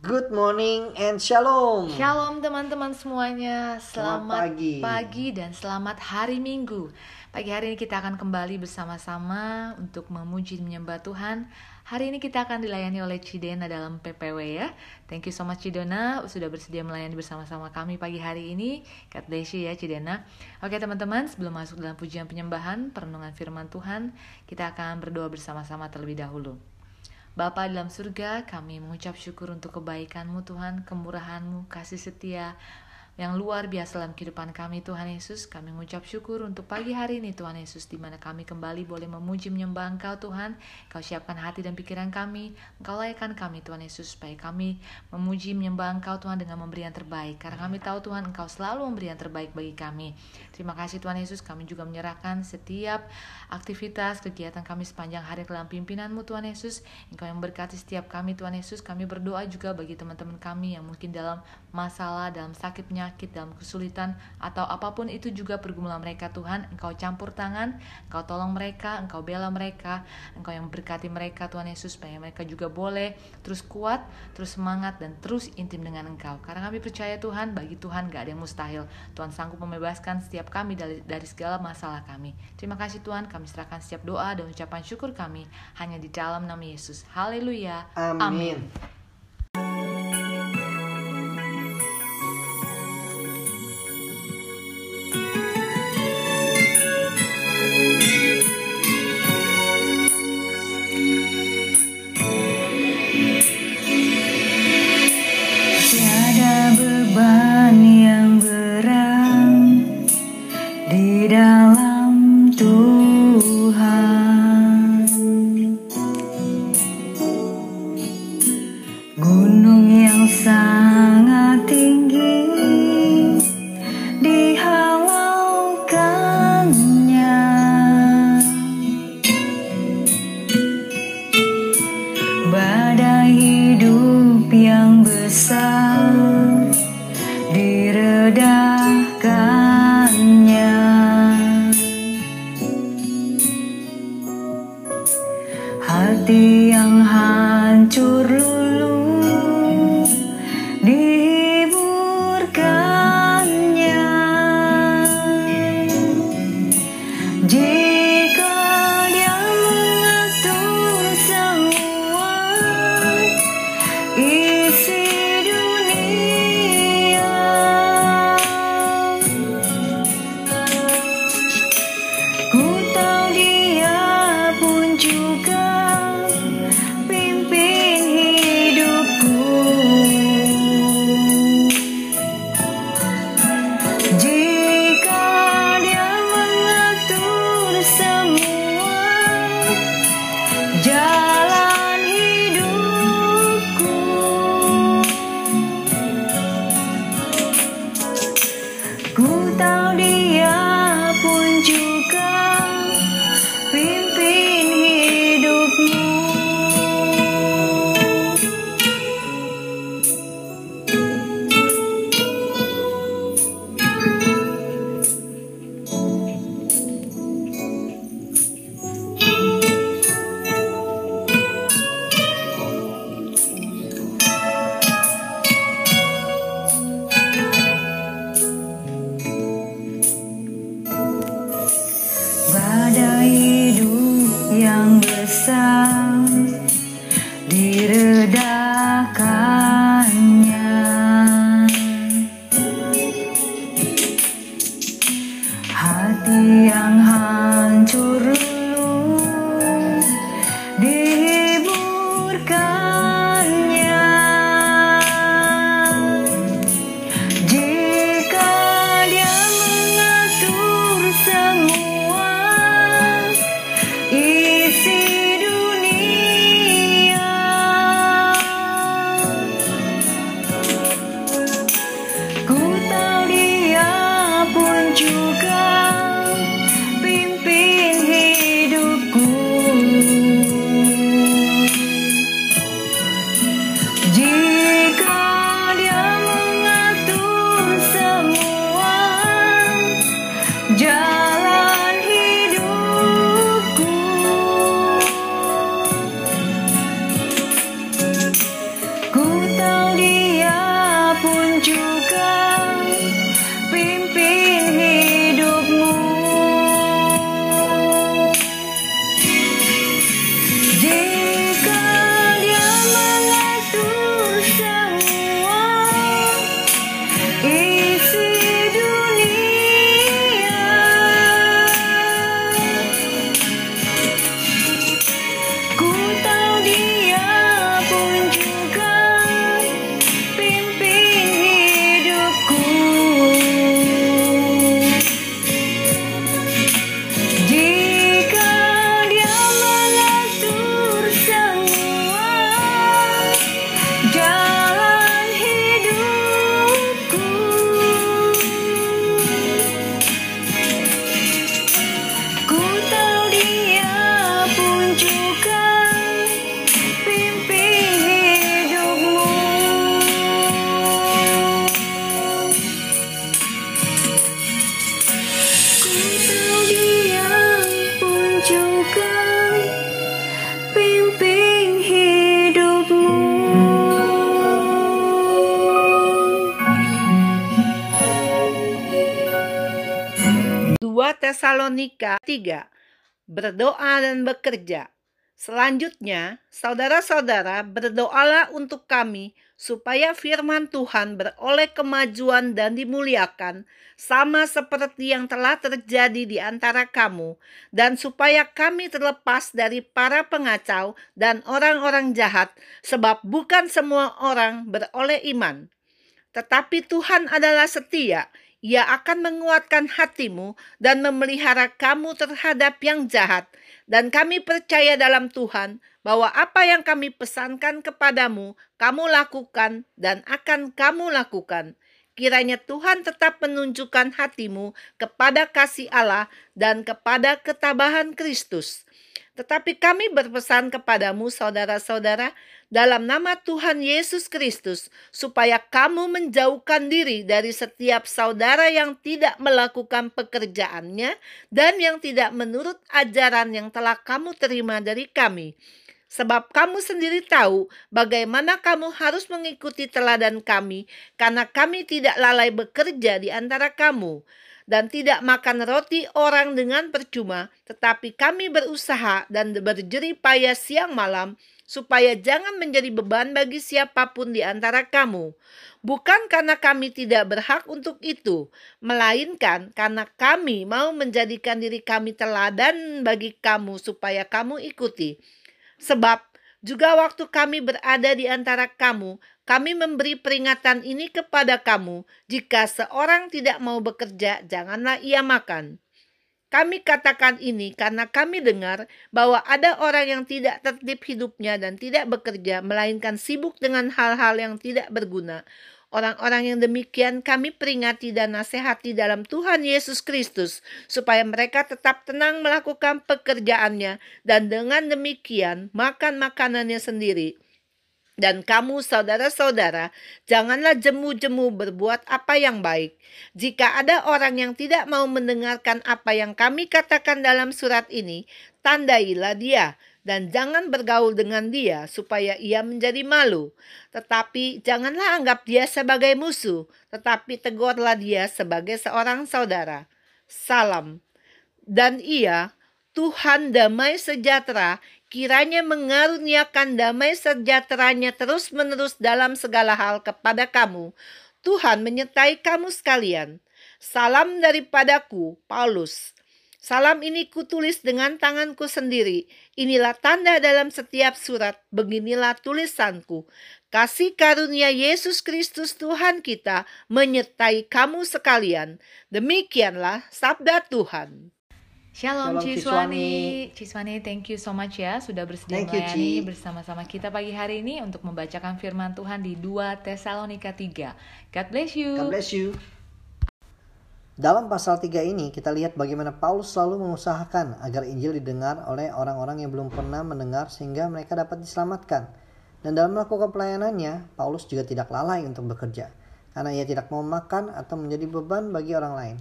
Good morning and shalom. Shalom teman-teman semuanya. Selamat Selamat, pagi. dan selamat hari Minggu. Pagi hari ini kita akan kembali bersama-sama untuk memuji dan menyembah Tuhan. Hari ini kita akan dilayani oleh Cidena dalam PPW ya. Thank you so much Cidona sudah bersedia melayani bersama-sama kami pagi hari ini. God bless you ya Cidena. Oke teman-teman, sebelum masuk dalam pujian penyembahan, perenungan firman Tuhan, kita akan berdoa bersama-sama terlebih dahulu. Bapa dalam surga, kami mengucap syukur untuk kebaikan-Mu Tuhan, kemurahan-Mu, kasih setia yang luar biasa dalam kehidupan kami Tuhan Yesus. Kami mengucap syukur untuk pagi hari ini Tuhan Yesus, di mana kami kembali boleh memuji menyembah Engkau Tuhan. Engkau siapkan hati dan pikiran kami, Engkau layakkan kami Tuhan Yesus, supaya kami memuji menyembah Engkau Tuhan dengan memberi yang terbaik. Karena kami tahu Tuhan Engkau selalu memberi yang terbaik bagi kami. Terima kasih Tuhan Yesus, kami juga menyerahkan setiap aktivitas, kegiatan kami sepanjang hari dalam pimpinanmu Tuhan Yesus. Engkau yang berkati setiap kami Tuhan Yesus. Kami berdoa juga bagi teman-teman kami yang mungkin dalam masalah, dalam sakit penyakit, dalam kesulitan, atau apa pun itu juga pergumulan mereka Tuhan. Engkau campur tangan, Engkau tolong mereka, Engkau bela mereka, Engkau yang berkati mereka Tuhan Yesus, supaya mereka juga boleh terus kuat, terus semangat, dan terus intim dengan Engkau. Karena kami percaya Tuhan, bagi Tuhan gak ada yang mustahil. Tuhan sanggup membebaskan setiap kami dari, dari segala masalah kami. Terima kasih Tuhan, kami serahkan setiap doa dan ucapan syukur kami hanya di dalam nama Yesus. Haleluya. Amin. Tiada hidup yang besar Tesalonika 3. Berdoa dan bekerja. Selanjutnya, saudara-saudara, berdoalah untuk kami supaya firman Tuhan beroleh kemajuan dan dimuliakan, sama seperti yang telah terjadi di antara kamu, dan supaya kami terlepas dari para pengacau dan orang-orang jahat, sebab bukan semua orang beroleh iman. Tetapi Tuhan adalah setia, ia akan menguatkan hatimu dan memelihara kamu terhadap yang jahat. Dan kami percaya dalam Tuhan bahwa apa yang kami pesankan kepadamu, kamu lakukan dan akan kamu lakukan. Kiranya Tuhan tetap menunjukkan hatimu kepada kasih Allah dan kepada ketabahan Kristus. Tetapi kami berpesan kepadamu, saudara-saudara, dalam nama Tuhan Yesus Kristus, supaya kamu menjauhkan diri dari setiap saudara yang tidak melakukan pekerjaannya dan yang tidak menurut ajaran yang telah kamu terima dari kami. Sebab kamu sendiri tahu bagaimana kamu harus mengikuti teladan kami, karena kami tidak lalai bekerja di antara kamu dan tidak makan roti orang dengan percuma, tetapi kami berusaha dan berjerih payah siang malam, supaya jangan menjadi beban bagi siapa pun di antara kamu. Bukan karena kami tidak berhak untuk itu, melainkan karena kami mau menjadikan diri kami teladan bagi kamu, supaya kamu ikuti. Sebab juga waktu kami berada di antara kamu, kami memberi peringatan ini kepada kamu: jika seorang tidak mau bekerja, janganlah ia makan. Kami katakan ini karena kami dengar bahwa ada orang yang tidak tertib hidupnya dan tidak bekerja, melainkan sibuk dengan hal-hal yang tidak berguna. Orang-orang yang demikian kami peringati dan nasihati dalam Tuhan Yesus Kristus, supaya mereka tetap tenang melakukan pekerjaannya, dan dengan demikian makan makanannya sendiri dan kamu saudara-saudara, janganlah jemu-jemu berbuat apa yang baik. Jika ada orang yang tidak mau mendengarkan apa yang kami katakan dalam surat ini, tandailah dia dan jangan bergaul dengan dia supaya ia menjadi malu. Tetapi janganlah anggap dia sebagai musuh, tetapi tegurlah dia sebagai seorang saudara. Salam. Dan ia, Tuhan damai sejahtera kiranya mengaruniakan damai sejahteranya terus-menerus dalam segala hal kepada kamu. Tuhan menyertai kamu sekalian. Salam daripadaku, Paulus. Salam ini kutulis dengan tanganku sendiri. Inilah tanda dalam setiap surat. Beginilah tulisanku. Kasih karunia Yesus Kristus Tuhan kita menyertai kamu sekalian. Demikianlah sabda Tuhan. Shalom, Shalom, Ciswani. Ciswani, thank you so much ya sudah bersedia Thank melayani bersama-sama kita pagi hari ini untuk membacakan firman Tuhan di 2 Tesalonika 3. God bless you. God bless you. Dalam pasal 3 ini kita lihat bagaimana Paulus selalu mengusahakan agar Injil didengar oleh orang-orang yang belum pernah mendengar sehingga mereka dapat diselamatkan. Dan dalam melakukan pelayanannya, Paulus juga tidak lalai untuk bekerja karena ia tidak mau makan atau menjadi beban bagi orang lain.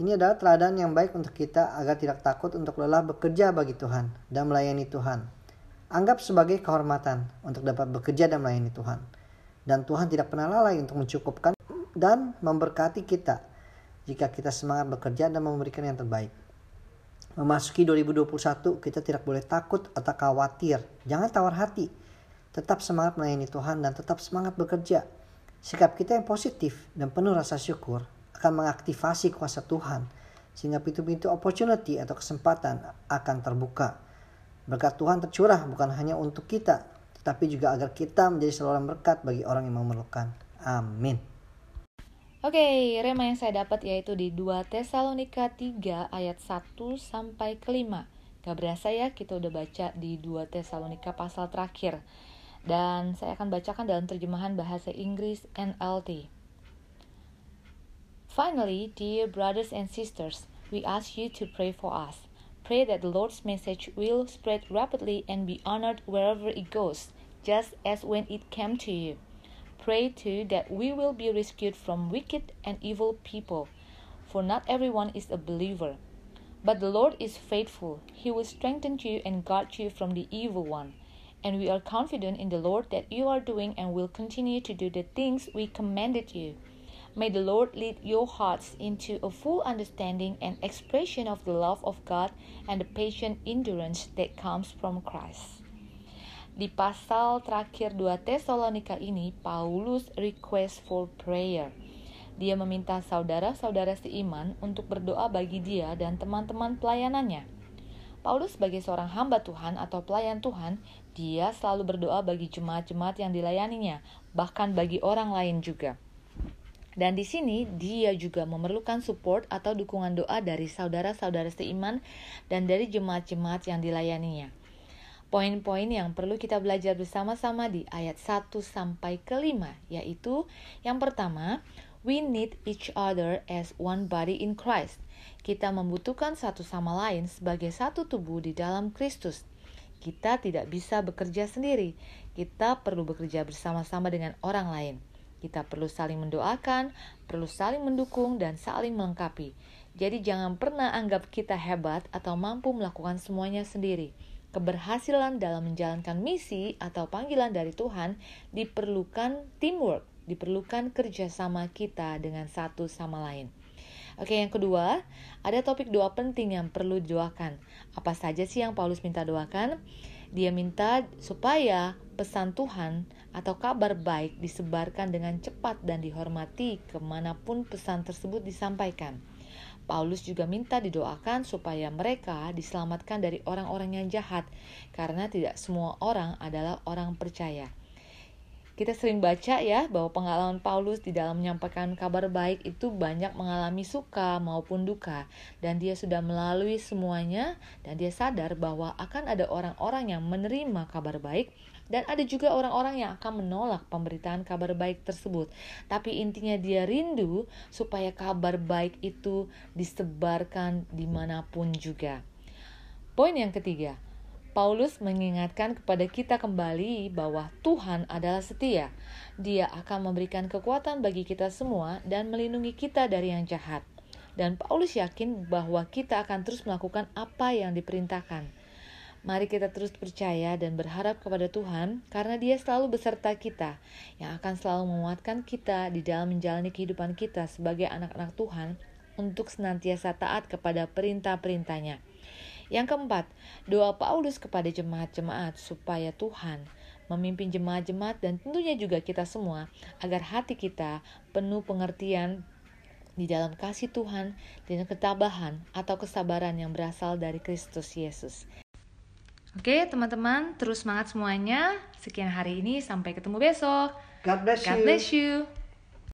Ini adalah teladan yang baik untuk kita agar tidak takut untuk lelah bekerja bagi Tuhan dan melayani Tuhan. Anggap sebagai kehormatan untuk dapat bekerja dan melayani Tuhan. Dan Tuhan tidak pernah lalai untuk mencukupkan dan memberkati kita jika kita semangat bekerja dan memberikan yang terbaik. Memasuki 2021, kita tidak boleh takut atau khawatir. Jangan tawar hati. Tetap semangat melayani Tuhan dan tetap semangat bekerja. Sikap kita yang positif dan penuh rasa syukur akan mengaktifasi kuasa Tuhan sehingga pintu-pintu opportunity atau kesempatan akan terbuka. Berkat Tuhan tercurah bukan hanya untuk kita, tetapi juga agar kita menjadi saluran berkat bagi orang yang memerlukan. Amin. Oke, rema yang saya dapat yaitu di 2 Tesalonika 3 ayat 1 sampai ke 5. Gak berasa ya kita udah baca di 2 Tesalonika pasal terakhir. Dan saya akan bacakan dalam terjemahan bahasa Inggris NLT. Finally, dear brothers and sisters, we ask you to pray for us. Pray that the Lord's message will spread rapidly and be honored wherever it goes, just as when it came to you. Pray too that we will be rescued from wicked and evil people, for not everyone is a believer. But the Lord is faithful. He will strengthen you and guard you from the evil one. And we are confident in the Lord that you are doing and will continue to do the things we commanded you. May the Lord lead your hearts into a full understanding and expression of the love of God and the patient endurance that comes from Christ. Di pasal terakhir 2 Tesalonika ini, Paulus request for prayer. Dia meminta saudara-saudara seiman untuk berdoa bagi dia dan teman-teman pelayanannya. Paulus sebagai seorang hamba Tuhan atau pelayan Tuhan, dia selalu berdoa bagi jemaat-jemaat yang dilayaninya, bahkan bagi orang lain juga. Dan di sini dia juga memerlukan support atau dukungan doa dari saudara-saudara seiman dan dari jemaat-jemaat yang dilayaninya. Poin-poin yang perlu kita belajar bersama-sama di ayat 1 sampai ke 5 yaitu yang pertama, we need each other as one body in Christ. Kita membutuhkan satu sama lain sebagai satu tubuh di dalam Kristus. Kita tidak bisa bekerja sendiri. Kita perlu bekerja bersama-sama dengan orang lain. Kita perlu saling mendoakan, perlu saling mendukung, dan saling melengkapi. Jadi, jangan pernah anggap kita hebat atau mampu melakukan semuanya sendiri. Keberhasilan dalam menjalankan misi atau panggilan dari Tuhan diperlukan teamwork, diperlukan kerjasama kita dengan satu sama lain. Oke, yang kedua, ada topik doa penting yang perlu didoakan. Apa saja sih yang Paulus minta doakan? Dia minta supaya pesan Tuhan atau kabar baik disebarkan dengan cepat dan dihormati ke mana pun pesan tersebut disampaikan. Paulus juga minta didoakan supaya mereka diselamatkan dari orang-orang yang jahat, karena tidak semua orang adalah orang percaya. Kita sering baca ya bahwa pengalaman Paulus di dalam menyampaikan kabar baik itu banyak mengalami suka maupun duka dan dia sudah melalui semuanya dan dia sadar bahwa akan ada orang-orang yang menerima kabar baik dan ada juga orang-orang yang akan menolak pemberitaan kabar baik tersebut. Tapi intinya dia rindu supaya kabar baik itu disebarkan di mana pun juga. Poin yang ketiga, Paulus mengingatkan kepada kita kembali bahwa Tuhan adalah setia. Dia akan memberikan kekuatan bagi kita semua dan melindungi kita dari yang jahat. Dan Paulus yakin bahwa kita akan terus melakukan apa yang diperintahkan. Mari kita terus percaya dan berharap kepada Tuhan karena Dia selalu beserta kita yang akan selalu menguatkan kita di dalam menjalani kehidupan kita sebagai anak-anak Tuhan untuk senantiasa taat kepada perintah-perintahnya. Yang keempat, doa Paulus kepada jemaat-jemaat supaya Tuhan memimpin jemaat-jemaat dan tentunya juga kita semua agar hati kita penuh pengertian di dalam kasih Tuhan dan ketabahan atau kesabaran yang berasal dari Kristus Yesus. Oke, teman-teman, terus semangat semuanya. Sekian hari ini, sampai ketemu besok. God bless God bless you.